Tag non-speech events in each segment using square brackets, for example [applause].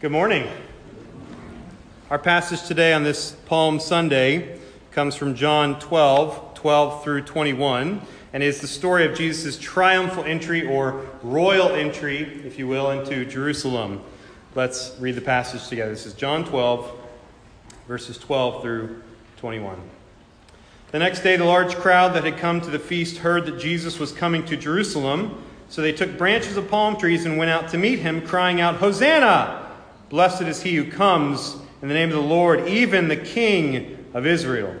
Good morning. Our passage today on this Palm Sunday comes from John 12, 12 through 21, and is the story of Jesus' triumphal entry or royal entry, if you will, into Jerusalem. Let's read the passage together. This is John 12, verses 12 through 21. The next day, the large crowd that had come to the feast heard that Jesus was coming to Jerusalem. So they took branches of palm trees and went out to meet him, crying out, Hosanna! Blessed is he who comes in the name of the Lord, even the King of Israel.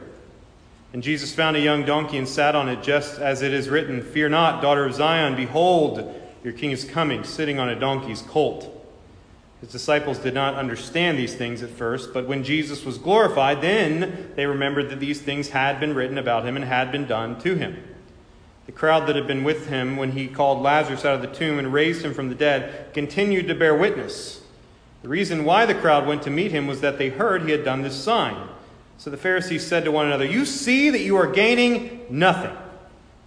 And Jesus found a young donkey and sat on it, just as it is written Fear not, daughter of Zion, behold, your king is coming, sitting on a donkey's colt. His disciples did not understand these things at first, but when Jesus was glorified, then they remembered that these things had been written about him and had been done to him. The crowd that had been with him when he called Lazarus out of the tomb and raised him from the dead continued to bear witness. The reason why the crowd went to meet him was that they heard he had done this sign. So the Pharisees said to one another, You see that you are gaining nothing.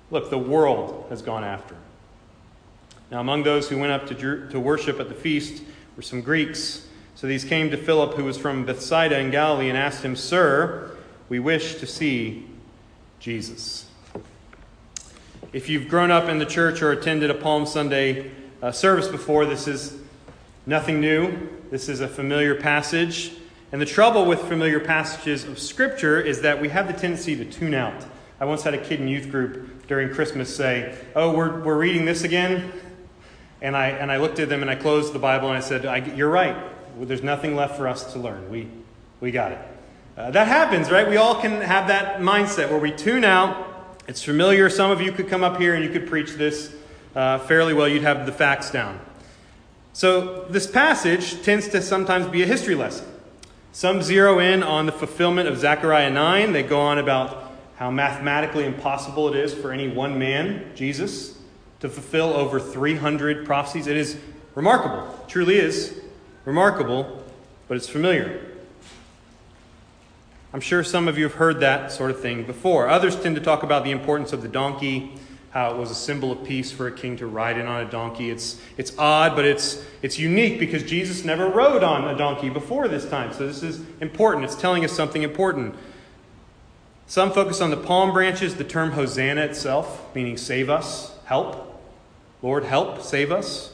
Look, the world has gone after him. Now, among those who went up to, to worship at the feast were some Greeks. So these came to Philip, who was from Bethsaida in Galilee, and asked him, Sir, we wish to see Jesus. If you've grown up in the church or attended a Palm Sunday uh, service before, this is nothing new. This is a familiar passage. And the trouble with familiar passages of Scripture is that we have the tendency to tune out. I once had a kid in youth group during Christmas say, Oh, we're, we're reading this again? And I, and I looked at them and I closed the Bible and I said, You're right. There's nothing left for us to learn. We, we got it. Uh, that happens, right? We all can have that mindset where we tune out it's familiar. Some of you could come up here and you could preach this uh, fairly well. You'd have the facts down. So, this passage tends to sometimes be a history lesson. Some zero in on the fulfillment of Zechariah 9. They go on about how mathematically impossible it is for any one man, Jesus, to fulfill over 300 prophecies. It is remarkable. It truly is remarkable, but it's familiar. I'm sure some of you have heard that sort of thing before. Others tend to talk about the importance of the donkey, how it was a symbol of peace for a king to ride in on a donkey. It's, it's odd, but it's, it's unique because Jesus never rode on a donkey before this time. So this is important. It's telling us something important. Some focus on the palm branches, the term Hosanna itself, meaning save us, help. Lord, help, save us.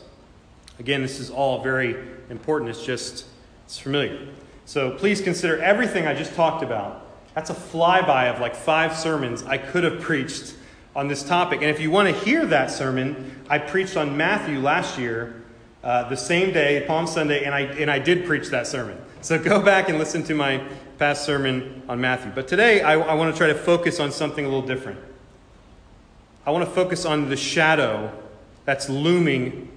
Again, this is all very important. It's just, it's familiar. So please consider everything I just talked about. That's a flyby of like five sermons I could have preached on this topic. And if you want to hear that sermon, I preached on Matthew last year, uh, the same day, Palm Sunday, and I, and I did preach that sermon. So go back and listen to my past sermon on Matthew. But today, I, I want to try to focus on something a little different. I want to focus on the shadow that's looming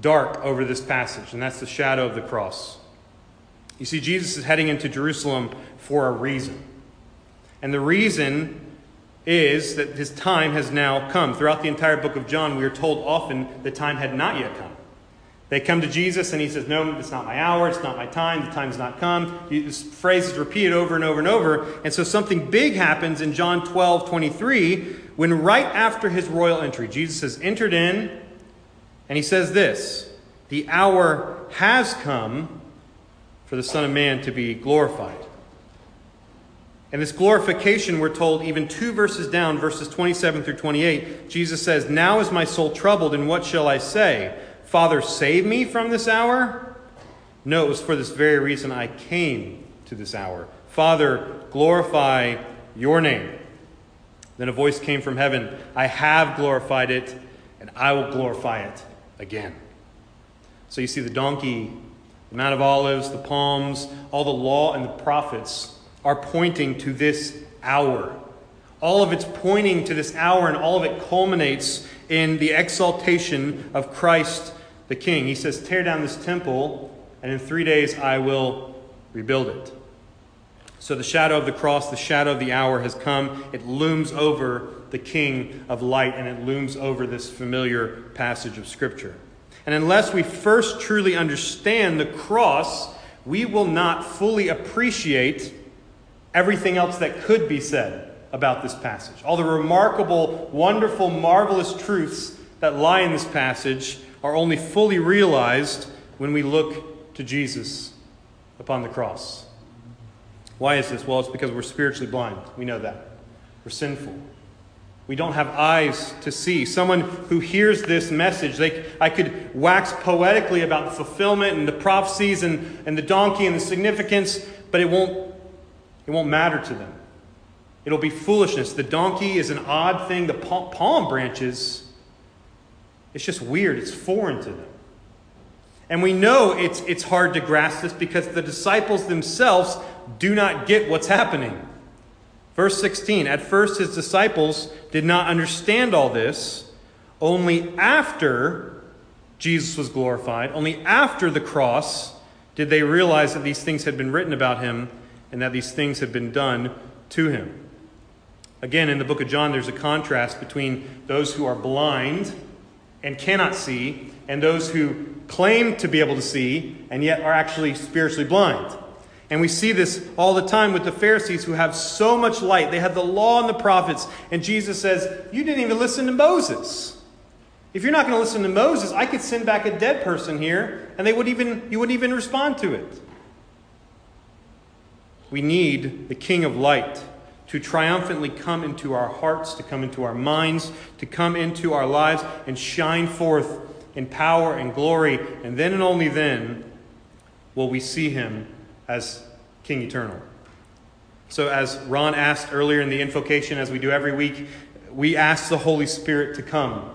dark over this passage, and that's the shadow of the cross. You see, Jesus is heading into Jerusalem for a reason. And the reason is that his time has now come. Throughout the entire book of John, we are told often the time had not yet come. They come to Jesus and he says, No, it's not my hour, it's not my time, the time's not come. This phrase is repeated over and over and over. And so something big happens in John 12 23 when, right after his royal entry, Jesus has entered in and he says this The hour has come for the Son of Man to be glorified. And this glorification, we're told even two verses down, verses 27 through 28, Jesus says, Now is my soul troubled, and what shall I say? Father, save me from this hour? No, it was for this very reason I came to this hour. Father, glorify your name. Then a voice came from heaven I have glorified it, and I will glorify it again. So you see, the donkey the Mount of Olives, the palms, all the law and the prophets are pointing to this hour. All of it's pointing to this hour, and all of it culminates in the exaltation of Christ the King. He says, Tear down this temple, and in three days I will rebuild it. So the shadow of the cross, the shadow of the hour has come. It looms over the King of light, and it looms over this familiar passage of Scripture. And unless we first truly understand the cross, we will not fully appreciate everything else that could be said about this passage. All the remarkable, wonderful, marvelous truths that lie in this passage are only fully realized when we look to Jesus upon the cross. Why is this? Well, it's because we're spiritually blind. We know that. We're sinful. We don't have eyes to see. Someone who hears this message, they, I could wax poetically about the fulfillment and the prophecies and, and the donkey and the significance, but it won't, it won't matter to them. It'll be foolishness. The donkey is an odd thing. The palm branches, it's just weird. It's foreign to them. And we know it's, it's hard to grasp this because the disciples themselves do not get what's happening. Verse 16 At first, his disciples did not understand all this. Only after Jesus was glorified, only after the cross, did they realize that these things had been written about him and that these things had been done to him. Again, in the book of John, there's a contrast between those who are blind and cannot see and those who claim to be able to see and yet are actually spiritually blind. And we see this all the time with the Pharisees who have so much light. They have the law and the prophets. And Jesus says, You didn't even listen to Moses. If you're not going to listen to Moses, I could send back a dead person here, and they would even, you wouldn't even respond to it. We need the King of Light to triumphantly come into our hearts, to come into our minds, to come into our lives and shine forth in power and glory. And then and only then will we see him as King Eternal. So, as Ron asked earlier in the invocation, as we do every week, we ask the Holy Spirit to come,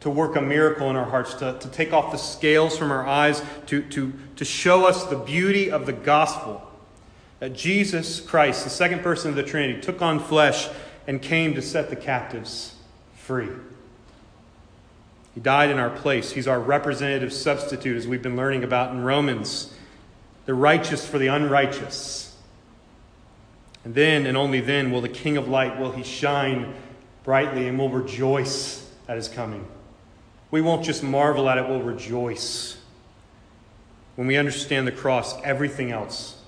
to work a miracle in our hearts, to, to take off the scales from our eyes, to, to, to show us the beauty of the gospel. That Jesus Christ, the second person of the Trinity, took on flesh and came to set the captives free. He died in our place. He's our representative substitute, as we've been learning about in Romans the righteous for the unrighteous. And then and only then will the King of light will he shine brightly and will rejoice at his coming. We won't just marvel at it, we'll rejoice. When we understand the cross, everything else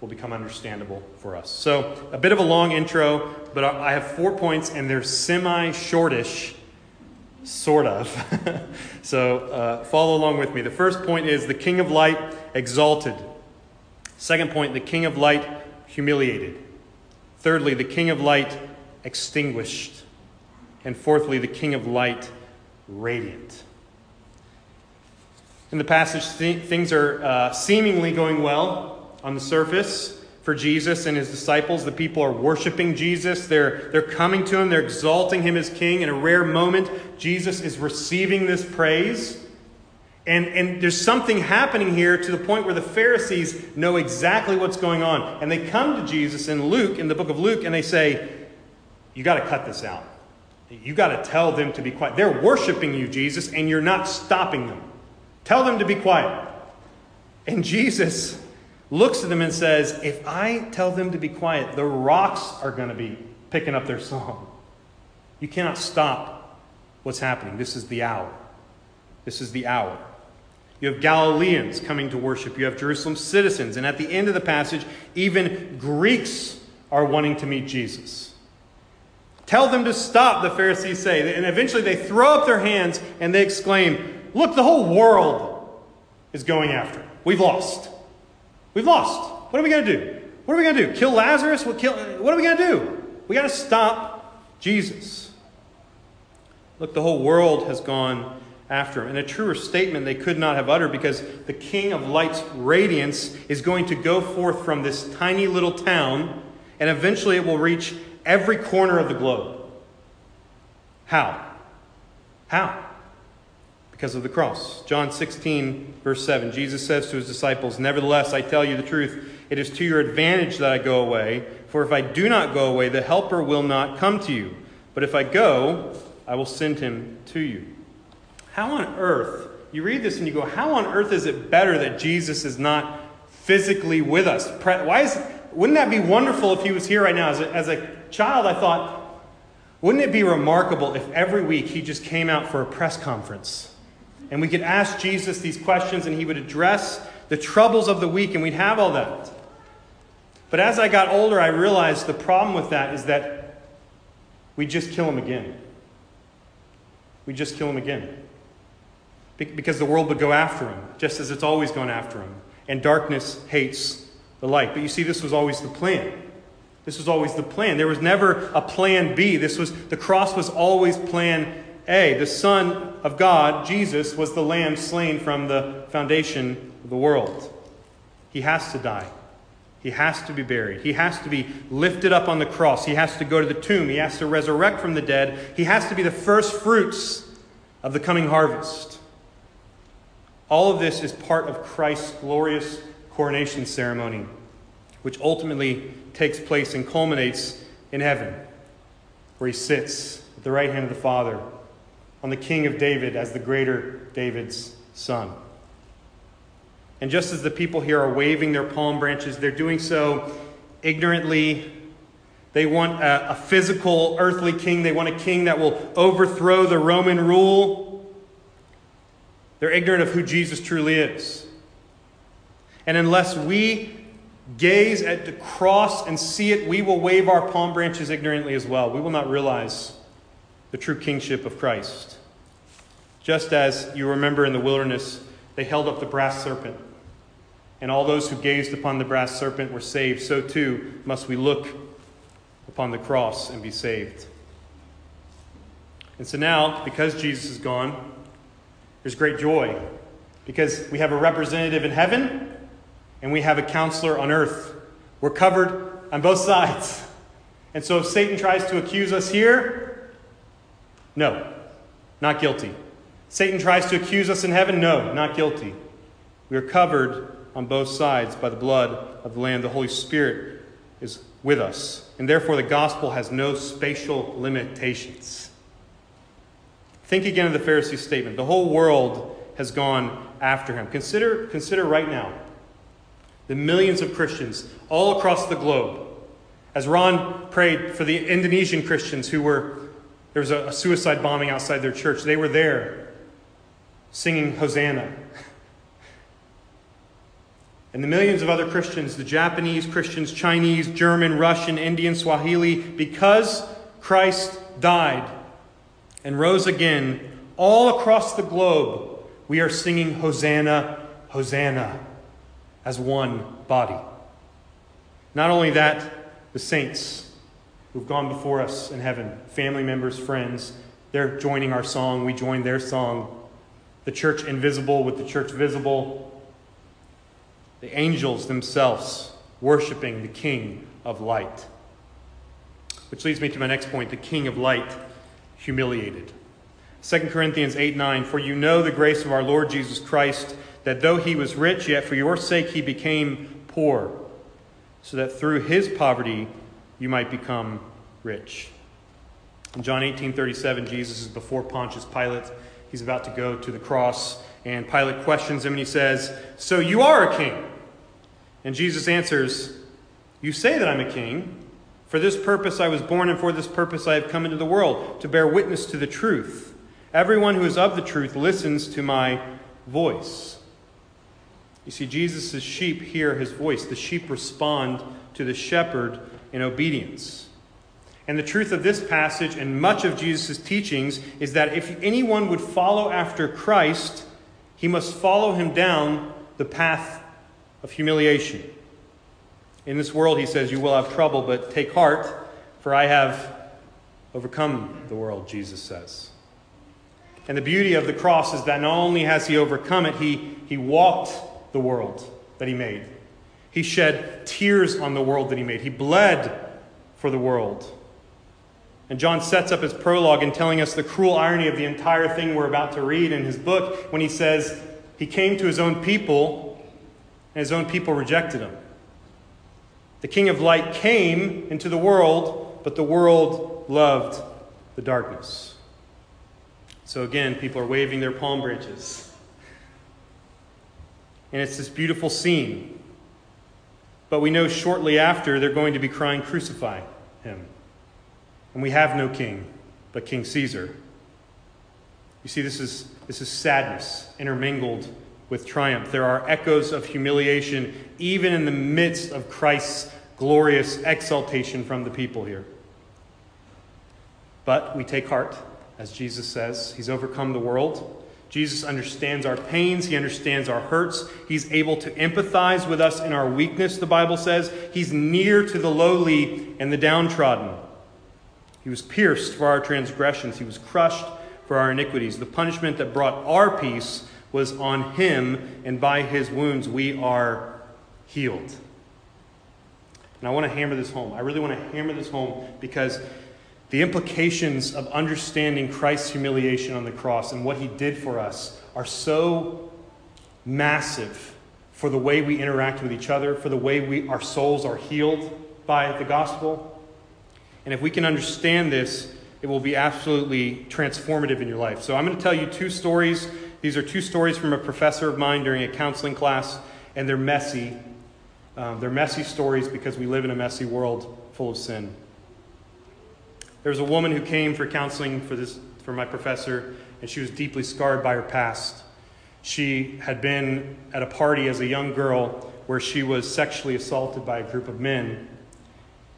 will become understandable for us. So, a bit of a long intro, but I have four points and they're semi shortish, sort of. [laughs] so, uh, follow along with me. The first point is the King of Light exalted. Second point, the king of light humiliated. Thirdly, the king of light extinguished. And fourthly, the king of light radiant. In the passage, th- things are uh, seemingly going well on the surface for Jesus and his disciples. The people are worshiping Jesus. They're, they're coming to him. They're exalting him as king. In a rare moment, Jesus is receiving this praise. And, and there's something happening here to the point where the Pharisees know exactly what's going on. And they come to Jesus in Luke, in the book of Luke, and they say, You got to cut this out. You got to tell them to be quiet. They're worshiping you, Jesus, and you're not stopping them. Tell them to be quiet. And Jesus looks at them and says, If I tell them to be quiet, the rocks are going to be picking up their song. You cannot stop what's happening. This is the hour. This is the hour. You have Galileans coming to worship. You have Jerusalem citizens. And at the end of the passage, even Greeks are wanting to meet Jesus. Tell them to stop, the Pharisees say. And eventually they throw up their hands and they exclaim, Look, the whole world is going after. We've lost. We've lost. What are we going to do? What are we going to do? Kill Lazarus? What, kill, what are we going to do? We got to stop Jesus. Look, the whole world has gone after him. And a truer statement they could not have uttered because the King of Light's radiance is going to go forth from this tiny little town and eventually it will reach every corner of the globe. How? How? Because of the cross. John 16, verse 7, Jesus says to his disciples, Nevertheless, I tell you the truth, it is to your advantage that I go away, for if I do not go away, the Helper will not come to you. But if I go, I will send him to you. How on earth, you read this and you go, how on earth is it better that Jesus is not physically with us? Why is, wouldn't that be wonderful if he was here right now? As a, as a child, I thought, wouldn't it be remarkable if every week he just came out for a press conference and we could ask Jesus these questions and he would address the troubles of the week and we'd have all that? But as I got older, I realized the problem with that is that we just kill him again. We just kill him again because the world would go after him, just as it's always gone after him. and darkness hates the light. But you see, this was always the plan. This was always the plan. There was never a plan B. This was the cross was always plan A. The Son of God, Jesus, was the lamb slain from the foundation of the world. He has to die. He has to be buried. He has to be lifted up on the cross. He has to go to the tomb. He has to resurrect from the dead. He has to be the first fruits of the coming harvest. All of this is part of Christ's glorious coronation ceremony, which ultimately takes place and culminates in heaven, where he sits at the right hand of the Father on the King of David as the greater David's son. And just as the people here are waving their palm branches, they're doing so ignorantly. They want a, a, physical, earthly king. They want a king that will overthrow the Roman rule. They're ignorant of who Jesus truly is. And unless we gaze at the cross and see it, we will wave our palm branches ignorantly as well. We will not realize the true kingship of Christ. Just as you remember in the wilderness, they held up the brass serpent and all those who gazed upon the brass serpent were saved, so too must we look upon the cross and be saved. And so now, because Jesus is gone, there's great joy. Because we have a representative in heaven and we have a counselor on earth. We're covered on both sides. And so if Satan tries to accuse us here, no, not guilty. Satan tries to accuse us in heaven, no, not guilty. We are covered on both sides by the blood of the Lamb. The Holy Spirit is with us. And therefore, the gospel has no spatial limitations. Think again of the Pharisee's statement. The whole world has gone after him. Consider, consider right now the millions of Christians all across the globe. As Ron prayed for the Indonesian Christians who were, there was a, a suicide bombing outside their church, they were there singing Hosanna. [laughs] And the millions of other Christians, the Japanese Christians, Chinese, German, Russian, Indian, Swahili, because Christ died and rose again, all across the globe, we are singing Hosanna, Hosanna as one body. Not only that, the saints who've gone before us in heaven, family members, friends, they're joining our song. We join their song. The church invisible with the church visible the angels themselves worshiping the King of light. Which leads me to my next point the King of light humiliated. 2 Corinthians 8 9, For you know the grace of our Lord Jesus Christ, that though he was rich, yet for your sake he became poor, so that through his poverty you might become rich. In John 18 37, Jesus is before Pontius Pilate. He's about to go to the cross, and Pilate questions him and he says, So you are a king? And Jesus answers, You say that I'm a king. For this purpose I was born, and for this purpose I have come into the world, to bear witness to the truth. Everyone who is of the truth listens to my voice. You see, Jesus' sheep hear his voice. The sheep respond to the shepherd in obedience. And the truth of this passage and much of Jesus' teachings is that if anyone would follow after Christ, he must follow him down the path of humiliation. In this world, he says, you will have trouble, but take heart, for I have overcome the world, Jesus says. And the beauty of the cross is that not only has he overcome it, he, he walked the world that he made. He shed tears on the world that he made. He bled for the world. And John sets up his prologue in telling us the cruel irony of the entire thing we're about to read in his book when he says, He came to his own people, and his own people rejected him. The King of Light came into the world, but the world loved the darkness. So again, people are waving their palm branches. And it's this beautiful scene. But we know shortly after they're going to be crying, Crucify him. And we have no king but King Caesar. You see, this is, this is sadness intermingled with triumph. There are echoes of humiliation even in the midst of Christ's glorious exaltation from the people here. But we take heart, as Jesus says. He's overcome the world. Jesus understands our pains, he understands our hurts. He's able to empathize with us in our weakness, the Bible says. He's near to the lowly and the downtrodden. He was pierced for our transgressions, he was crushed for our iniquities. The punishment that brought our peace was on him, and by his wounds we are healed. And I want to hammer this home. I really want to hammer this home because the implications of understanding Christ's humiliation on the cross and what he did for us are so massive for the way we interact with each other, for the way we, our souls are healed by the gospel. And if we can understand this, it will be absolutely transformative in your life. So I'm going to tell you two stories. These are two stories from a professor of mine during a counseling class, and they're messy. Um, they're messy stories because we live in a messy world full of sin. There was a woman who came for counseling for, this, for my professor, and she was deeply scarred by her past. She had been at a party as a young girl where she was sexually assaulted by a group of men,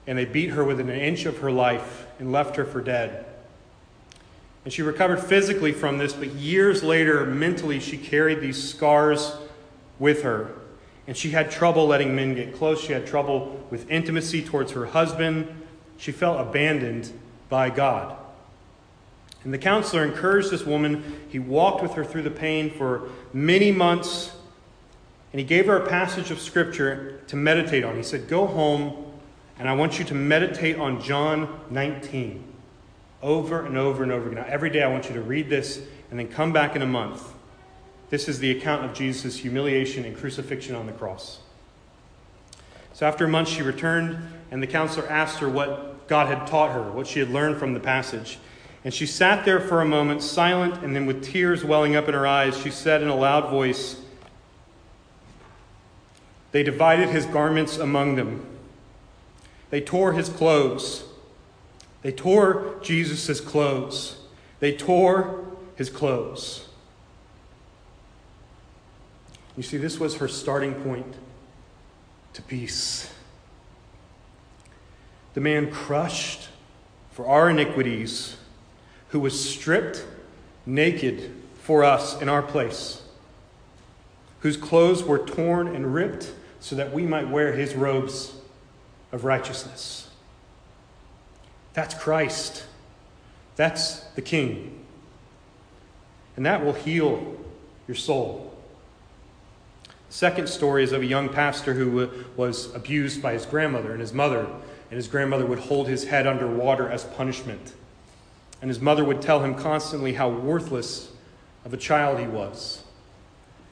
and they beat her within an inch of her life and left her for dead. And she recovered physically from this, but years later, mentally, she carried these scars with her. And she had trouble letting men get close. She had trouble with intimacy towards her husband. She felt abandoned by God. And the counselor encouraged this woman. He walked with her through the pain for many months. And he gave her a passage of scripture to meditate on. He said, Go home, and I want you to meditate on John 19 over and over and over again. Now, every day I want you to read this and then come back in a month this is the account of Jesus' humiliation and crucifixion on the cross. So after a month, she returned, and the counselor asked her what God had taught her, what she had learned from the passage. And she sat there for a moment, silent, and then with tears welling up in her eyes, she said in a loud voice, They divided his garments among them. They tore his clothes. They tore Jesus' clothes. They tore his clothes. You see, this was her starting point to peace. The man crushed for our iniquities, who was stripped naked for us in our place, whose clothes were torn and ripped so that we might wear his robes of righteousness. That's Christ. That's the King. And that will heal your soul. Second story is of a young pastor who was abused by his grandmother and his mother, and his grandmother would hold his head under water as punishment. And his mother would tell him constantly how worthless of a child he was.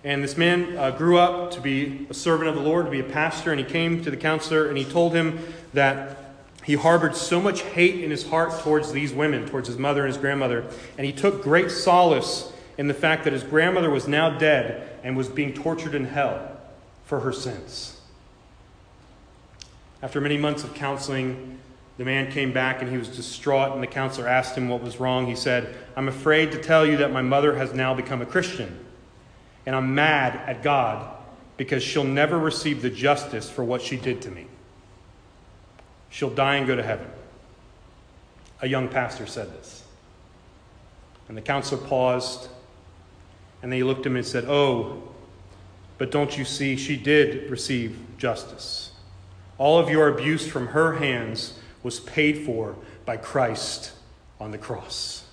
And this man uh, grew up to be a servant of the Lord, to be a pastor, and he came to the counselor and he told him that he harbored so much hate in his heart towards these women, towards his mother and his grandmother, and he took great solace in the fact that his grandmother was now dead and was being tortured in hell for her sins. After many months of counseling, the man came back and he was distraught, and the counselor asked him what was wrong. He said, I'm afraid to tell you that my mother has now become a Christian, and I'm mad at God because she'll never receive the justice for what she did to me. She'll die and go to heaven. A young pastor said this. And the counselor paused and then he looked at him and said, Oh, but don't you see, she did receive justice. All of your abuse from her hands was paid for by Christ on the cross.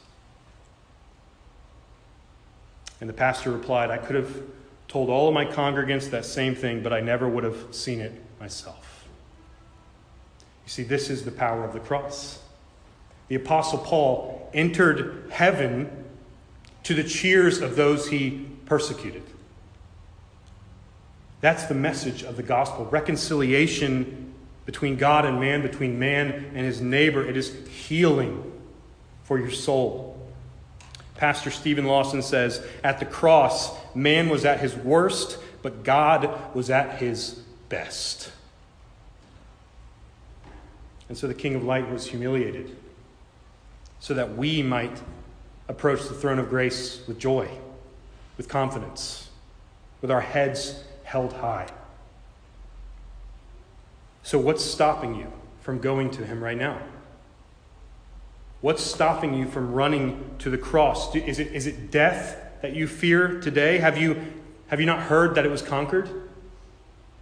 And the pastor replied, I could have told all of my congregants that same thing, but I never would have seen it myself. You see, this is the power of the cross. The Apostle Paul entered heaven to the cheers of those he persecuted. That's the message of the gospel reconciliation between God and man, between man and his neighbor. It is healing for your soul. Pastor Steven Lawson says At the cross, man was at his worst, but God was at his best. And so the King of Light was humiliated so that we might approach the throne of grace with joy, with confidence, with our heads held high. So, what's stopping you from going to Him right now? What's stopping you from running to the cross? Is it, is it death that you fear today? Have you, have you not heard that it was conquered?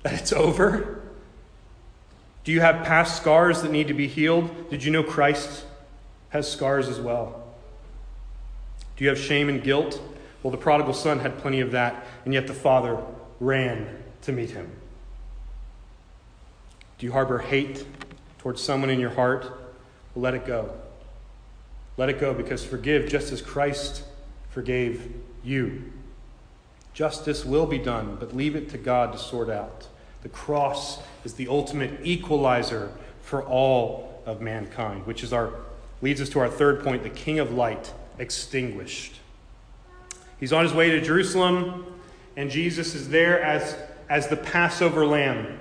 That it's over? Do you have past scars that need to be healed? Did you know Christ has scars as well? Do you have shame and guilt? Well, the prodigal son had plenty of that, and yet the father ran to meet him. Do you harbor hate towards someone in your heart? Let it go. Let it go because forgive just as Christ forgave you. Justice will be done, but leave it to God to sort out. The cross is the ultimate equalizer for all of mankind, which is our leads us to our third point, the king of light extinguished. He's on his way to Jerusalem, and Jesus is there as, as the Passover lamb.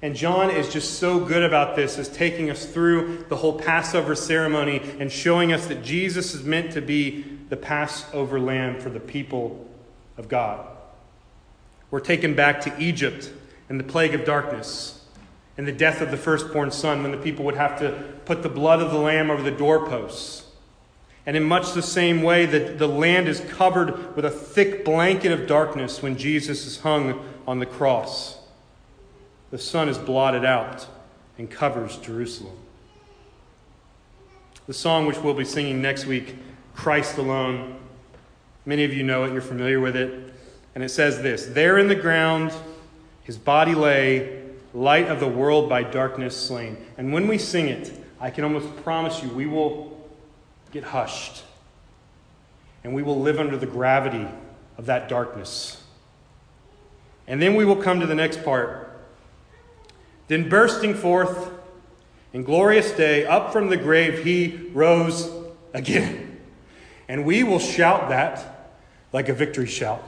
And John is just so good about this, as taking us through the whole Passover ceremony and showing us that Jesus is meant to be the Passover lamb for the people of God. We're taken back to Egypt and the plague of darkness and the death of the firstborn son when the people would have to put the blood of the lamb over the doorposts. And in much the same way that the land is covered with a thick blanket of darkness when Jesus is hung on the cross, the sun is blotted out and covers Jerusalem. The song which we'll be singing next week, Christ Alone, many of you know it, you're familiar with it. And it says this There in the ground, his body lay, light of the world by darkness slain. And when we sing it, I can almost promise you we will get hushed. And we will live under the gravity of that darkness. And then we will come to the next part. Then, bursting forth in glorious day, up from the grave, he rose again. And we will shout that like a victory shout.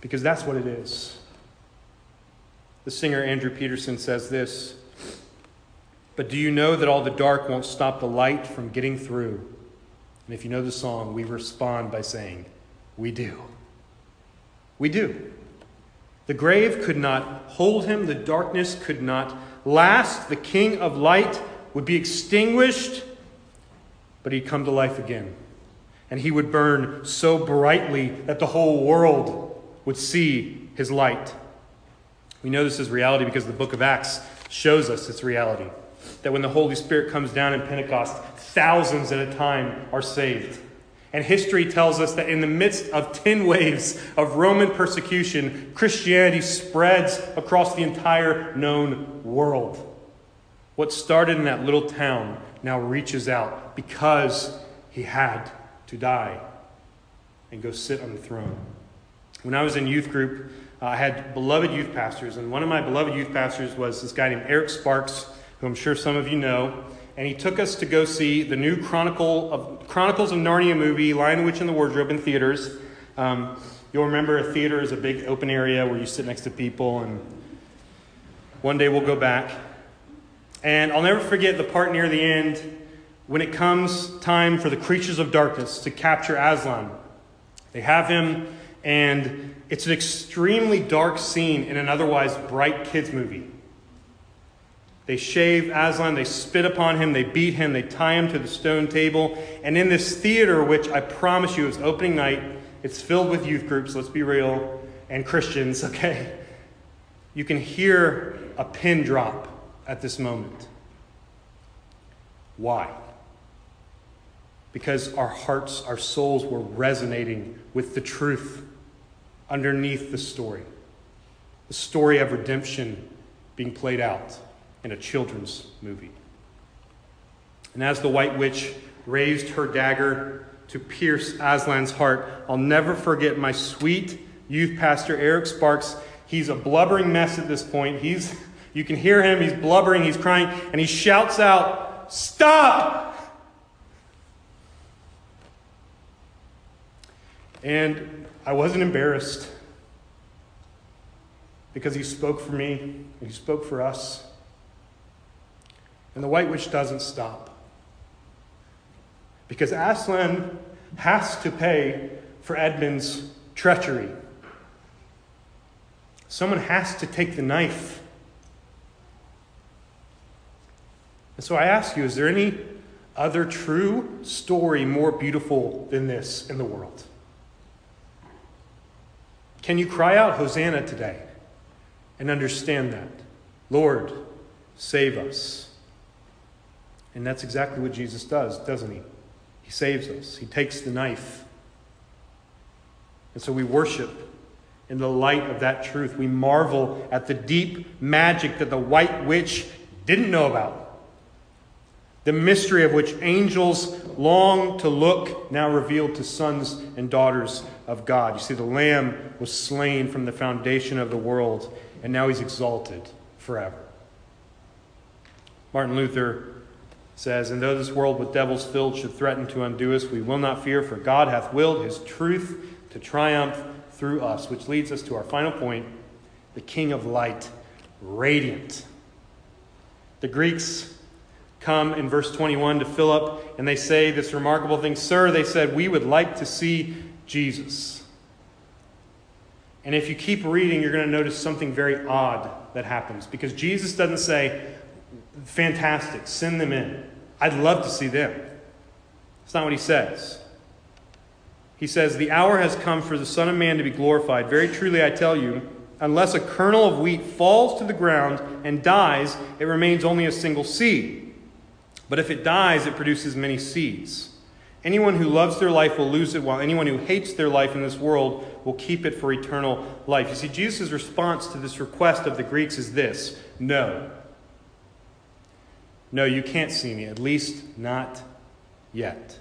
Because that's what it is. The singer Andrew Peterson says this But do you know that all the dark won't stop the light from getting through? And if you know the song, we respond by saying, We do. We do. The grave could not hold him, the darkness could not last. The king of light would be extinguished, but he'd come to life again. And he would burn so brightly that the whole world would see his light. We know this is reality because the book of Acts shows us its reality. That when the Holy Spirit comes down in Pentecost, thousands at a time are saved. And history tells us that in the midst of 10 waves of Roman persecution, Christianity spreads across the entire known world. What started in that little town now reaches out because he had to die and go sit on the throne. When I was in youth group, I had beloved youth pastors, and one of my beloved youth pastors was this guy named Eric Sparks, who I'm sure some of you know. And he took us to go see the new Chronicle of, Chronicles of Narnia movie, Lion, Witch, and the Wardrobe, in theaters. Um, you'll remember a theater is a big open area where you sit next to people, and one day we'll go back. And I'll never forget the part near the end when it comes time for the creatures of darkness to capture Aslan. They have him, and it's an extremely dark scene in an otherwise bright kids' movie. They shave Aslan, they spit upon him, they beat him, they tie him to the stone table. And in this theater, which I promise you is opening night, it's filled with youth groups, let's be real, and Christians, [laughs] okay? You can hear a pin drop at this moment. Why? Because our hearts, our souls were resonating with the truth underneath the story. The story of redemption being played out in a children's movie. And as the White Witch raised her dagger to pierce Aslan's heart, I'll never forget my sweet youth pastor, Eric Sparks. He's a blubbering mess at this point. He's, you can hear him, he's blubbering, he's crying, and he shouts out, Stop! And I wasn't embarrassed because he spoke for me and he spoke for us. And the White Witch doesn't stop. Because Aslan has to pay for Edmund's treachery. Someone has to take the knife. And so I ask you is there any other true story more beautiful than this in the world? Can you cry out, Hosanna, today? And understand that. Lord, save us. And that's exactly what Jesus does, doesn't he? He saves us. He takes the knife. And so we worship in the light of that truth. We marvel at the deep magic that the white witch didn't know about. The mystery of which angels long to look, now revealed to sons and daughters of God. You see, the Lamb was slain from the foundation of the world, and now he's exalted forever. Martin Luther says, And though this world with devils filled should threaten to undo us, we will not fear, for God hath willed his truth to triumph through us. Which leads us to our final point the King of light, radiant. The Greeks come in verse 21 to Philip and they say this remarkable thing Sir, they said, we would like to see Jesus. And if you keep reading, you're going to notice something very odd that happens because Jesus doesn't say, Fantastic, send them in. I'd love to see them. That's not what he says. He says, The hour has come for the Son of Man to be glorified. Very truly, I tell you, unless a kernel of wheat falls to the ground and dies, it remains only a single seed. But if it dies, it produces many seeds. Anyone who loves their life will lose it, while anyone who hates their life in this world will keep it for eternal life. You see, Jesus' response to this request of the Greeks is this No. No, you can't see me, at least not yet.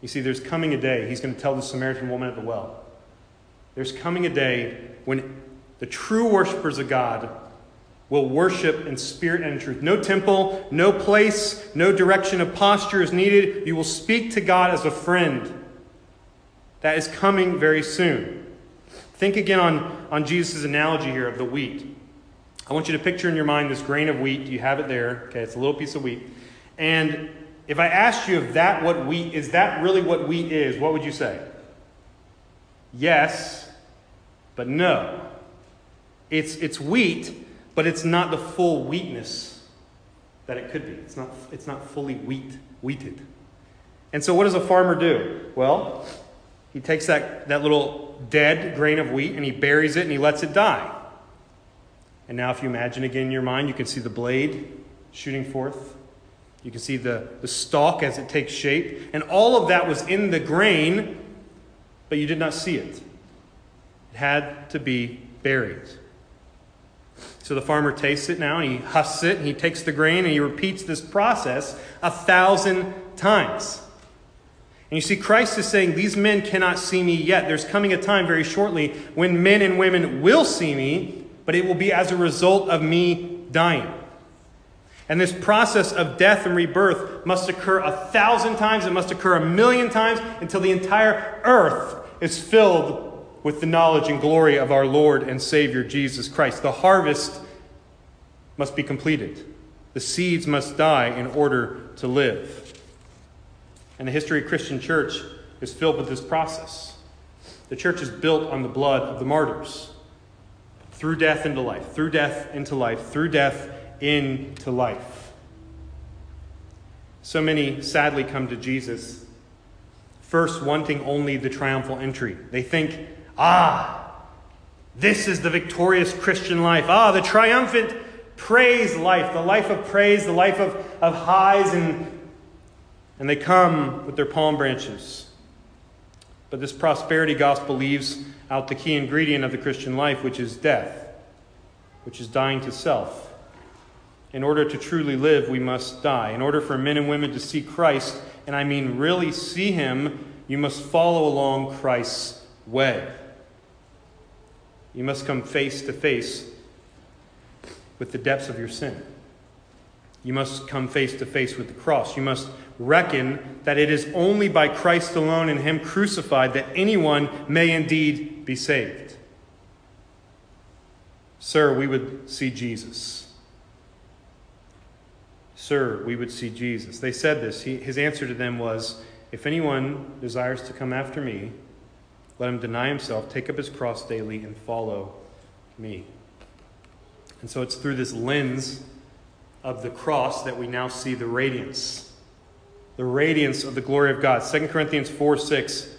You see, there's coming a day, he's going to tell the Samaritan woman at the well. There's coming a day when the true worshipers of God will worship in spirit and in truth. No temple, no place, no direction of posture is needed. You will speak to God as a friend. That is coming very soon. Think again on, on Jesus' analogy here of the wheat. I want you to picture in your mind this grain of wheat. You have it there. Okay, it's a little piece of wheat. And if I asked you if that what wheat is that really what wheat is, what would you say? Yes, but no. It's it's wheat, but it's not the full wheatness that it could be. It's not it's not fully wheat wheated. And so what does a farmer do? Well, he takes that, that little dead grain of wheat and he buries it and he lets it die. And now, if you imagine again in your mind, you can see the blade shooting forth you can see the, the stalk as it takes shape. And all of that was in the grain, but you did not see it. It had to be buried. So the farmer tastes it now, and he husks it, and he takes the grain, and he repeats this process a thousand times. And you see, Christ is saying, These men cannot see me yet. There's coming a time very shortly when men and women will see me, but it will be as a result of me dying. And this process of death and rebirth must occur a thousand times, it must occur a million times until the entire earth is filled with the knowledge and glory of our Lord and Savior Jesus Christ. The harvest must be completed, the seeds must die in order to live. And the history of Christian church is filled with this process. The church is built on the blood of the martyrs. Through death into life, through death into life, through death into life. So many sadly come to Jesus, first wanting only the triumphal entry. They think, ah, this is the victorious Christian life. Ah, the triumphant praise life, the life of praise, the life of, of highs, and, and they come with their palm branches. But this prosperity gospel leaves out the key ingredient of the Christian life, which is death, which is dying to self. In order to truly live, we must die. In order for men and women to see Christ, and I mean really see him, you must follow along Christ's way. You must come face to face with the depths of your sin. You must come face to face with the cross. You must reckon that it is only by Christ alone and Him crucified that anyone may indeed be saved. Sir, we would see Jesus. Sir, we would see Jesus. They said this. He, his answer to them was, If anyone desires to come after me, let him deny himself, take up his cross daily, and follow me. And so it's through this lens of the cross that we now see the radiance. The radiance of the glory of God. 2 Corinthians 4 6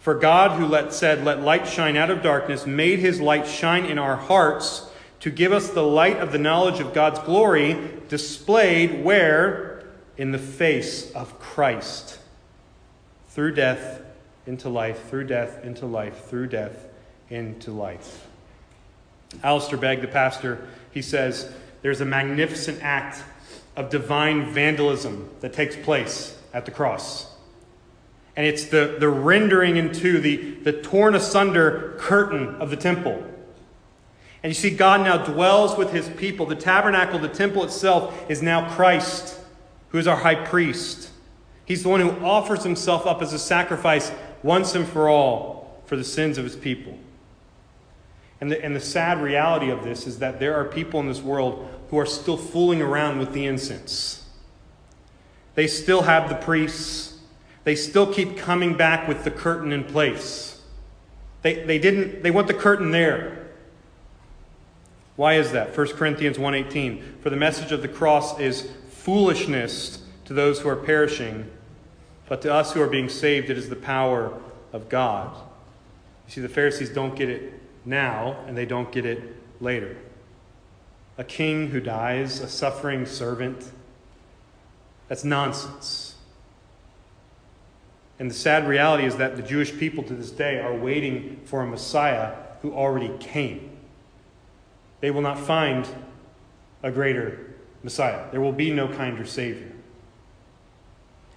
For God, who let, said, Let light shine out of darkness, made his light shine in our hearts to give us the light of the knowledge of God's glory displayed where? In the face of Christ. Through death into life, through death into life, through death into life. Alistair Begg, the pastor, he says, There's a magnificent act of divine vandalism that takes place at the cross. And it's the, the rendering into the, the torn asunder curtain of the temple. And you see, God now dwells with his people. The tabernacle, the temple itself, is now Christ, who is our high priest. He's the one who offers himself up as a sacrifice once and for all for the sins of his people. And the, and the sad reality of this is that there are people in this world who are still fooling around with the incense. They still have the priests they still keep coming back with the curtain in place. They, they didn't they want the curtain there. Why is that? 1 Corinthians 1:18 For the message of the cross is foolishness to those who are perishing, but to us who are being saved it is the power of God. You see the Pharisees don't get it now and they don't get it later. A king who dies, a suffering servant, that's nonsense. And the sad reality is that the Jewish people to this day are waiting for a Messiah who already came. They will not find a greater Messiah. There will be no kinder Savior.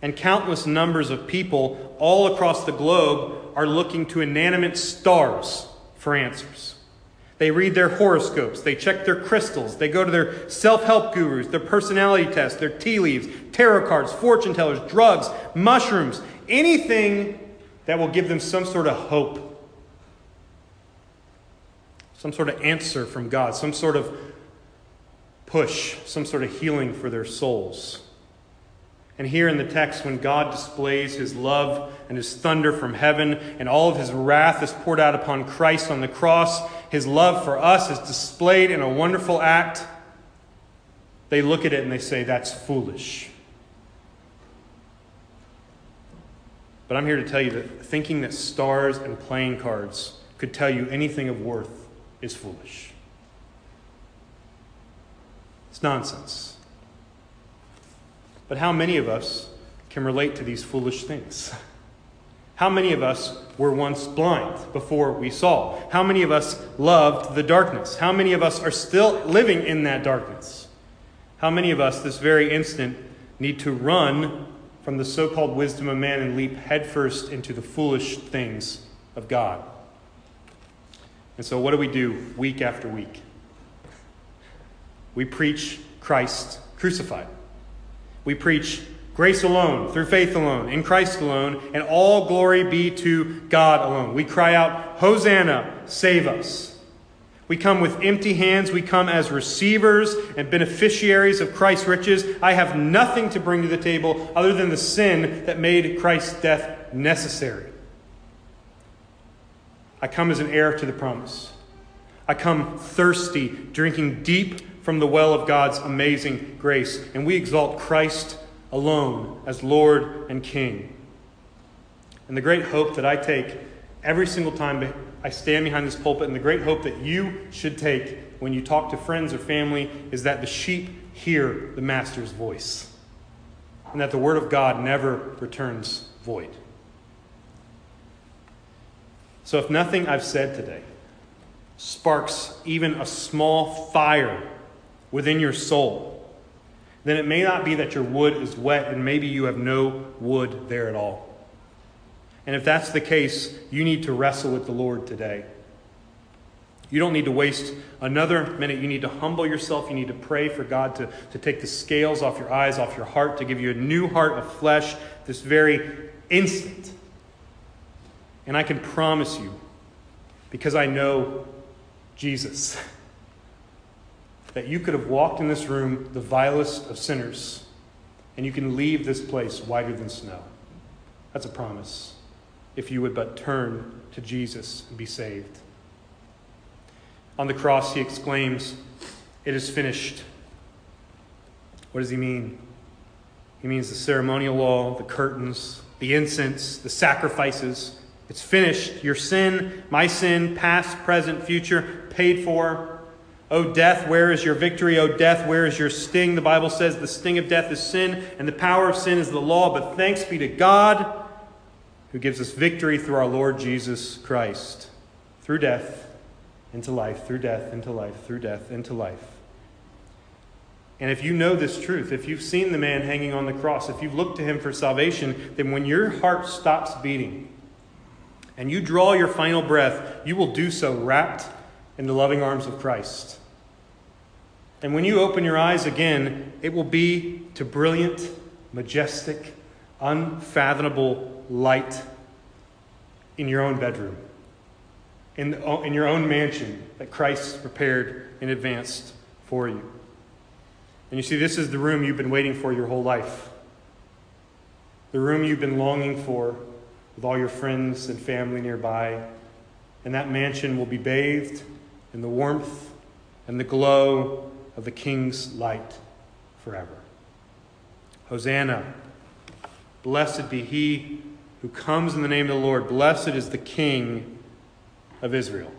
And countless numbers of people all across the globe are looking to inanimate stars for answers. They read their horoscopes, they check their crystals, they go to their self help gurus, their personality tests, their tea leaves, tarot cards, fortune tellers, drugs, mushrooms, anything that will give them some sort of hope, some sort of answer from God, some sort of push, some sort of healing for their souls. And here in the text, when God displays his love and his thunder from heaven, and all of his wrath is poured out upon Christ on the cross, his love for us is displayed in a wonderful act. They look at it and they say, That's foolish. But I'm here to tell you that thinking that stars and playing cards could tell you anything of worth is foolish. It's nonsense. But how many of us can relate to these foolish things? [laughs] How many of us were once blind before we saw? How many of us loved the darkness? How many of us are still living in that darkness? How many of us, this very instant, need to run from the so called wisdom of man and leap headfirst into the foolish things of God. And so, what do we do week after week? We preach Christ crucified. We preach grace alone, through faith alone, in Christ alone, and all glory be to God alone. We cry out, Hosanna, save us. We come with empty hands. We come as receivers and beneficiaries of Christ's riches. I have nothing to bring to the table other than the sin that made Christ's death necessary. I come as an heir to the promise. I come thirsty, drinking deep from the well of God's amazing grace. And we exalt Christ alone as Lord and King. And the great hope that I take every single time I stand behind this pulpit, and the great hope that you should take when you talk to friends or family is that the sheep hear the Master's voice, and that the Word of God never returns void. So, if nothing I've said today sparks even a small fire within your soul, then it may not be that your wood is wet and maybe you have no wood there at all. And if that's the case, you need to wrestle with the Lord today. You don't need to waste another minute. You need to humble yourself. You need to pray for God to, to take the scales off your eyes, off your heart, to give you a new heart of flesh this very instant. And I can promise you, because I know Jesus, that you could have walked in this room the vilest of sinners, and you can leave this place whiter than snow. That's a promise if you would but turn to Jesus and be saved. On the cross, he exclaims, It is finished. What does he mean? He means the ceremonial law, the curtains, the incense, the sacrifices, It's finished. Your sin, my sin, past, present, future, paid for. O death, where is your victory? O death, where is your sting? The Bible says the sting of death is sin, and the power of sin is the law. But thanks be to God who gives us victory through our Lord Jesus Christ. Through death into life, through death into life, through death into life. And if you know this truth, if you've seen the man hanging on the cross, if you've looked to him for salvation, then when your heart stops beating and you draw your final breath, you will do so wrapped in the loving arms of Christ. And when you open your eyes again, it will be to brilliant, majestic, unfathomable light in your own bedroom, in, the, in your own mansion that Christ prepared in advance for you. And you see, this is the room you've been waiting for your whole life. The room you've been longing for with all your friends and family nearby. And that mansion will be bathed in the warmth and the glow of the King's light forever. Hosanna. Blessed be he who comes in the name of the Lord. Blessed is the King of Israel.